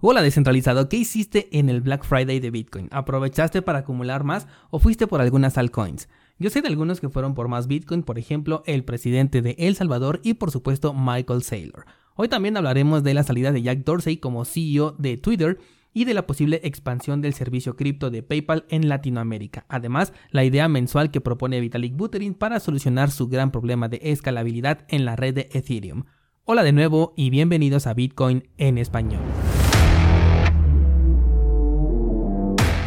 Hola descentralizado, ¿qué hiciste en el Black Friday de Bitcoin? ¿Aprovechaste para acumular más o fuiste por algunas altcoins? Yo sé de algunos que fueron por más Bitcoin, por ejemplo, el presidente de El Salvador y por supuesto Michael Saylor. Hoy también hablaremos de la salida de Jack Dorsey como CEO de Twitter y de la posible expansión del servicio cripto de PayPal en Latinoamérica. Además, la idea mensual que propone Vitalik Buterin para solucionar su gran problema de escalabilidad en la red de Ethereum. Hola de nuevo y bienvenidos a Bitcoin en español.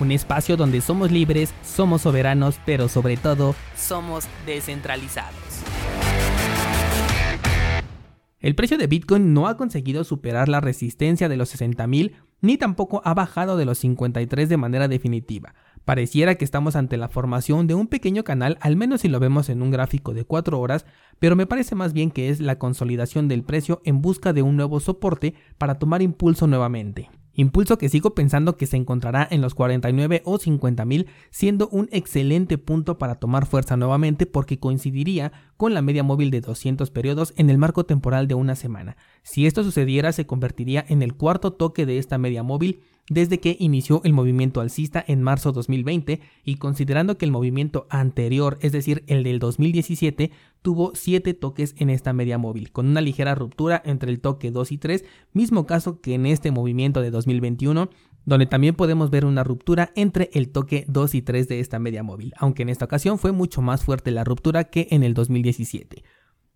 un espacio donde somos libres, somos soberanos, pero sobre todo somos descentralizados. El precio de Bitcoin no ha conseguido superar la resistencia de los 60.000 ni tampoco ha bajado de los 53 de manera definitiva. Pareciera que estamos ante la formación de un pequeño canal, al menos si lo vemos en un gráfico de 4 horas, pero me parece más bien que es la consolidación del precio en busca de un nuevo soporte para tomar impulso nuevamente. Impulso que sigo pensando que se encontrará en los 49 o 50 mil, siendo un excelente punto para tomar fuerza nuevamente porque coincidiría con la media móvil de 200 periodos en el marco temporal de una semana. Si esto sucediera, se convertiría en el cuarto toque de esta media móvil desde que inició el movimiento alcista en marzo 2020 y considerando que el movimiento anterior, es decir, el del 2017, tuvo 7 toques en esta media móvil, con una ligera ruptura entre el toque 2 y 3, mismo caso que en este movimiento de 2021, donde también podemos ver una ruptura entre el toque 2 y 3 de esta media móvil, aunque en esta ocasión fue mucho más fuerte la ruptura que en el 2017.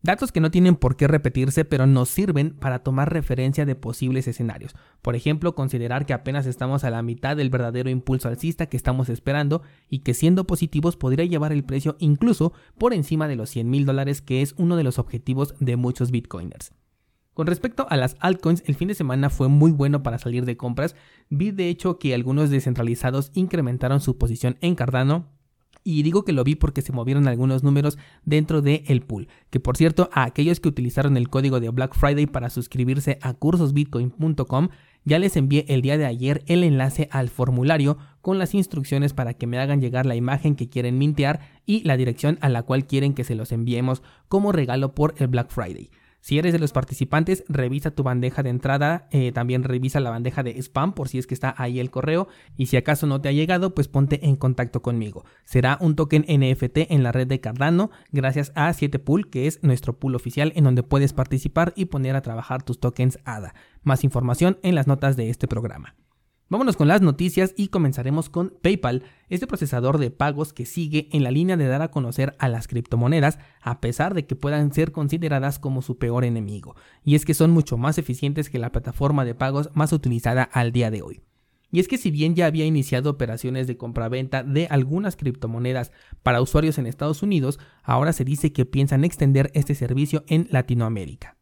Datos que no tienen por qué repetirse, pero nos sirven para tomar referencia de posibles escenarios. Por ejemplo, considerar que apenas estamos a la mitad del verdadero impulso alcista que estamos esperando y que siendo positivos podría llevar el precio incluso por encima de los 100 mil dólares, que es uno de los objetivos de muchos bitcoiners. Con respecto a las altcoins, el fin de semana fue muy bueno para salir de compras. Vi de hecho que algunos descentralizados incrementaron su posición en Cardano, y digo que lo vi porque se movieron algunos números dentro del el pool. Que por cierto, a aquellos que utilizaron el código de Black Friday para suscribirse a cursosbitcoin.com, ya les envié el día de ayer el enlace al formulario con las instrucciones para que me hagan llegar la imagen que quieren mintear y la dirección a la cual quieren que se los enviemos como regalo por el Black Friday. Si eres de los participantes, revisa tu bandeja de entrada, eh, también revisa la bandeja de spam por si es que está ahí el correo y si acaso no te ha llegado, pues ponte en contacto conmigo. Será un token NFT en la red de Cardano gracias a 7pool, que es nuestro pool oficial en donde puedes participar y poner a trabajar tus tokens ADA. Más información en las notas de este programa. Vámonos con las noticias y comenzaremos con PayPal, este procesador de pagos que sigue en la línea de dar a conocer a las criptomonedas a pesar de que puedan ser consideradas como su peor enemigo, y es que son mucho más eficientes que la plataforma de pagos más utilizada al día de hoy. Y es que si bien ya había iniciado operaciones de compraventa de algunas criptomonedas para usuarios en Estados Unidos, ahora se dice que piensan extender este servicio en Latinoamérica.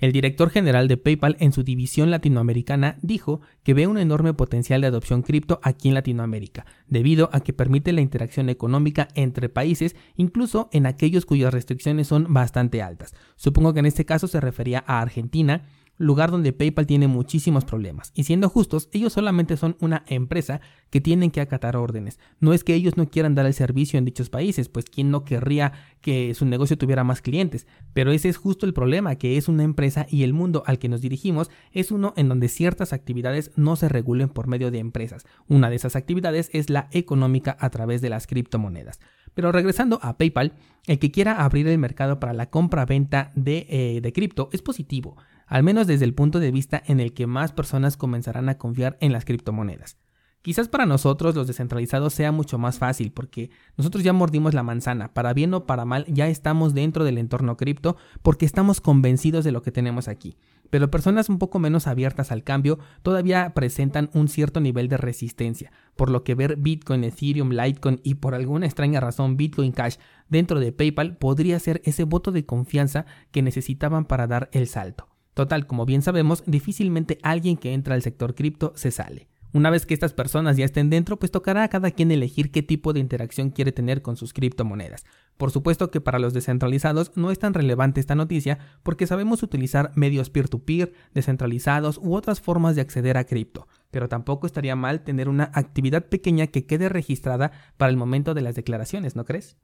El director general de PayPal en su división latinoamericana dijo que ve un enorme potencial de adopción cripto aquí en Latinoamérica, debido a que permite la interacción económica entre países, incluso en aquellos cuyas restricciones son bastante altas. Supongo que en este caso se refería a Argentina, lugar donde PayPal tiene muchísimos problemas. Y siendo justos, ellos solamente son una empresa que tienen que acatar órdenes. No es que ellos no quieran dar el servicio en dichos países, pues quién no querría que su negocio tuviera más clientes. Pero ese es justo el problema, que es una empresa y el mundo al que nos dirigimos es uno en donde ciertas actividades no se regulen por medio de empresas. Una de esas actividades es la económica a través de las criptomonedas. Pero regresando a PayPal, el que quiera abrir el mercado para la compra-venta de, eh, de cripto es positivo al menos desde el punto de vista en el que más personas comenzarán a confiar en las criptomonedas. Quizás para nosotros los descentralizados sea mucho más fácil porque nosotros ya mordimos la manzana, para bien o para mal ya estamos dentro del entorno cripto porque estamos convencidos de lo que tenemos aquí. Pero personas un poco menos abiertas al cambio todavía presentan un cierto nivel de resistencia, por lo que ver Bitcoin, Ethereum, Litecoin y por alguna extraña razón Bitcoin Cash dentro de PayPal podría ser ese voto de confianza que necesitaban para dar el salto. Total, como bien sabemos, difícilmente alguien que entra al sector cripto se sale. Una vez que estas personas ya estén dentro, pues tocará a cada quien elegir qué tipo de interacción quiere tener con sus criptomonedas. Por supuesto que para los descentralizados no es tan relevante esta noticia porque sabemos utilizar medios peer-to-peer, descentralizados u otras formas de acceder a cripto, pero tampoco estaría mal tener una actividad pequeña que quede registrada para el momento de las declaraciones, ¿no crees?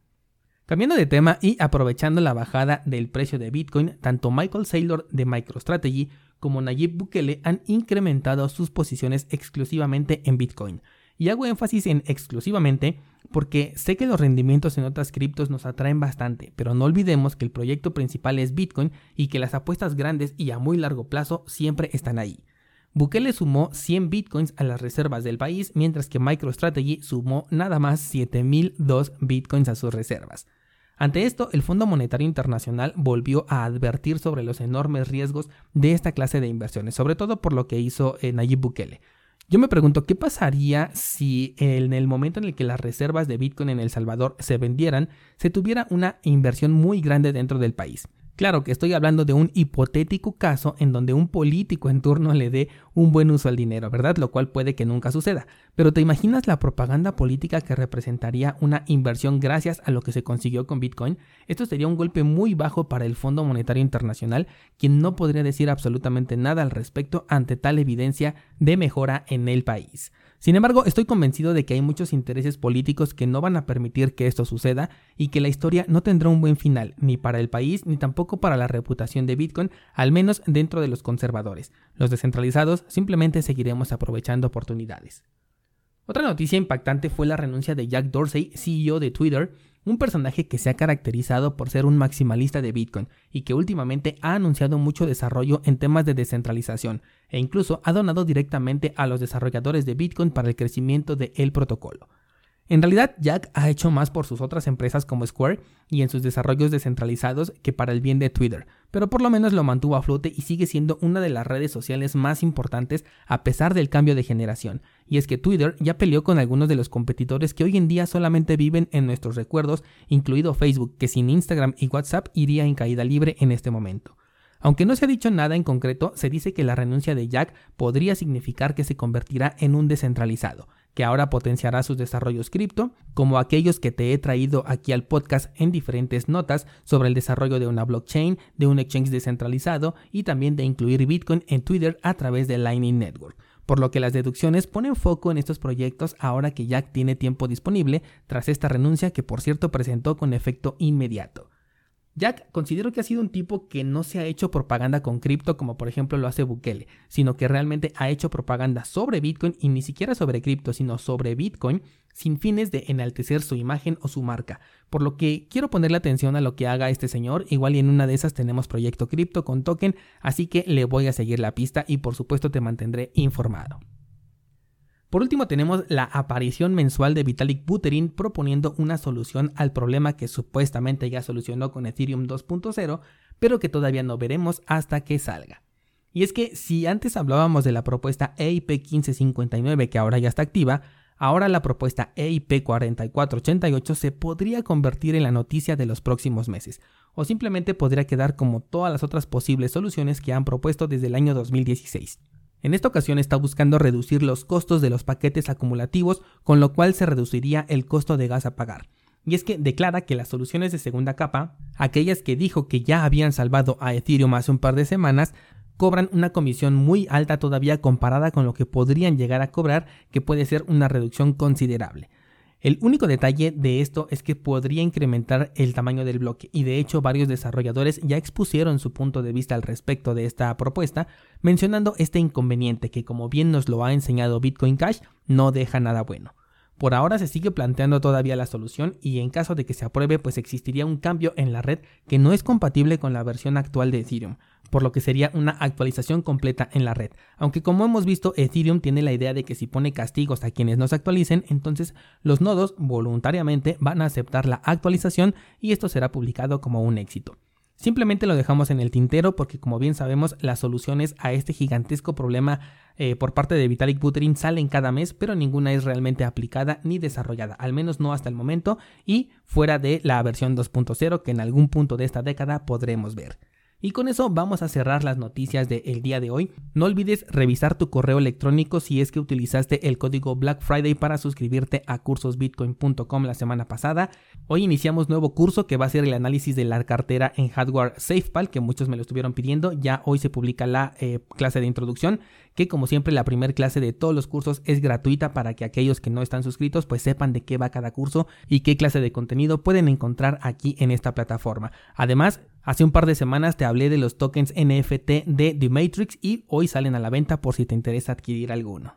Cambiando de tema y aprovechando la bajada del precio de Bitcoin, tanto Michael Saylor de MicroStrategy como Nayib Bukele han incrementado sus posiciones exclusivamente en Bitcoin. Y hago énfasis en exclusivamente porque sé que los rendimientos en otras criptos nos atraen bastante, pero no olvidemos que el proyecto principal es Bitcoin y que las apuestas grandes y a muy largo plazo siempre están ahí. Bukele sumó 100 bitcoins a las reservas del país, mientras que MicroStrategy sumó nada más 7002 bitcoins a sus reservas. Ante esto, el Fondo Monetario Internacional volvió a advertir sobre los enormes riesgos de esta clase de inversiones, sobre todo por lo que hizo eh, Nayib Bukele. Yo me pregunto qué pasaría si en el momento en el que las reservas de Bitcoin en El Salvador se vendieran, se tuviera una inversión muy grande dentro del país. Claro que estoy hablando de un hipotético caso en donde un político en turno le dé un buen uso al dinero, ¿verdad? Lo cual puede que nunca suceda. Pero ¿te imaginas la propaganda política que representaría una inversión gracias a lo que se consiguió con Bitcoin? Esto sería un golpe muy bajo para el Fondo Monetario Internacional, quien no podría decir absolutamente nada al respecto ante tal evidencia de mejora en el país. Sin embargo, estoy convencido de que hay muchos intereses políticos que no van a permitir que esto suceda y que la historia no tendrá un buen final, ni para el país ni tampoco para la reputación de Bitcoin, al menos dentro de los conservadores. Los descentralizados simplemente seguiremos aprovechando oportunidades. Otra noticia impactante fue la renuncia de Jack Dorsey, CEO de Twitter, un personaje que se ha caracterizado por ser un maximalista de Bitcoin y que últimamente ha anunciado mucho desarrollo en temas de descentralización e incluso ha donado directamente a los desarrolladores de Bitcoin para el crecimiento del el protocolo. En realidad, Jack ha hecho más por sus otras empresas como Square y en sus desarrollos descentralizados que para el bien de Twitter, pero por lo menos lo mantuvo a flote y sigue siendo una de las redes sociales más importantes a pesar del cambio de generación. Y es que Twitter ya peleó con algunos de los competidores que hoy en día solamente viven en nuestros recuerdos, incluido Facebook, que sin Instagram y WhatsApp iría en caída libre en este momento. Aunque no se ha dicho nada en concreto, se dice que la renuncia de Jack podría significar que se convertirá en un descentralizado, que ahora potenciará sus desarrollos cripto, como aquellos que te he traído aquí al podcast en diferentes notas sobre el desarrollo de una blockchain, de un exchange descentralizado y también de incluir Bitcoin en Twitter a través de Lightning Network. Por lo que las deducciones ponen foco en estos proyectos ahora que Jack tiene tiempo disponible tras esta renuncia que por cierto presentó con efecto inmediato. Jack considero que ha sido un tipo que no se ha hecho propaganda con cripto como por ejemplo lo hace Bukele, sino que realmente ha hecho propaganda sobre Bitcoin y ni siquiera sobre cripto, sino sobre Bitcoin sin fines de enaltecer su imagen o su marca. Por lo que quiero ponerle atención a lo que haga este señor, igual y en una de esas tenemos proyecto cripto con token, así que le voy a seguir la pista y por supuesto te mantendré informado. Por último tenemos la aparición mensual de Vitalik Buterin proponiendo una solución al problema que supuestamente ya solucionó con Ethereum 2.0, pero que todavía no veremos hasta que salga. Y es que si antes hablábamos de la propuesta EIP 1559 que ahora ya está activa, ahora la propuesta EIP 4488 se podría convertir en la noticia de los próximos meses, o simplemente podría quedar como todas las otras posibles soluciones que han propuesto desde el año 2016. En esta ocasión está buscando reducir los costos de los paquetes acumulativos, con lo cual se reduciría el costo de gas a pagar. Y es que declara que las soluciones de segunda capa, aquellas que dijo que ya habían salvado a Ethereum hace un par de semanas, cobran una comisión muy alta todavía comparada con lo que podrían llegar a cobrar, que puede ser una reducción considerable. El único detalle de esto es que podría incrementar el tamaño del bloque y de hecho varios desarrolladores ya expusieron su punto de vista al respecto de esta propuesta, mencionando este inconveniente que como bien nos lo ha enseñado Bitcoin Cash no deja nada bueno. Por ahora se sigue planteando todavía la solución y en caso de que se apruebe pues existiría un cambio en la red que no es compatible con la versión actual de Ethereum, por lo que sería una actualización completa en la red. Aunque como hemos visto Ethereum tiene la idea de que si pone castigos a quienes no se actualicen, entonces los nodos voluntariamente van a aceptar la actualización y esto será publicado como un éxito. Simplemente lo dejamos en el tintero porque como bien sabemos las soluciones a este gigantesco problema eh, por parte de Vitalik Buterin salen cada mes pero ninguna es realmente aplicada ni desarrollada, al menos no hasta el momento y fuera de la versión 2.0 que en algún punto de esta década podremos ver. Y con eso vamos a cerrar las noticias del día de hoy. No olvides revisar tu correo electrónico si es que utilizaste el código Black Friday para suscribirte a cursosbitcoin.com la semana pasada. Hoy iniciamos nuevo curso que va a ser el análisis de la cartera en hardware SafePal, que muchos me lo estuvieron pidiendo. Ya hoy se publica la eh, clase de introducción, que como siempre la primera clase de todos los cursos es gratuita para que aquellos que no están suscritos pues sepan de qué va cada curso y qué clase de contenido pueden encontrar aquí en esta plataforma. Además, Hace un par de semanas te hablé de los tokens NFT de The Matrix y hoy salen a la venta por si te interesa adquirir alguno.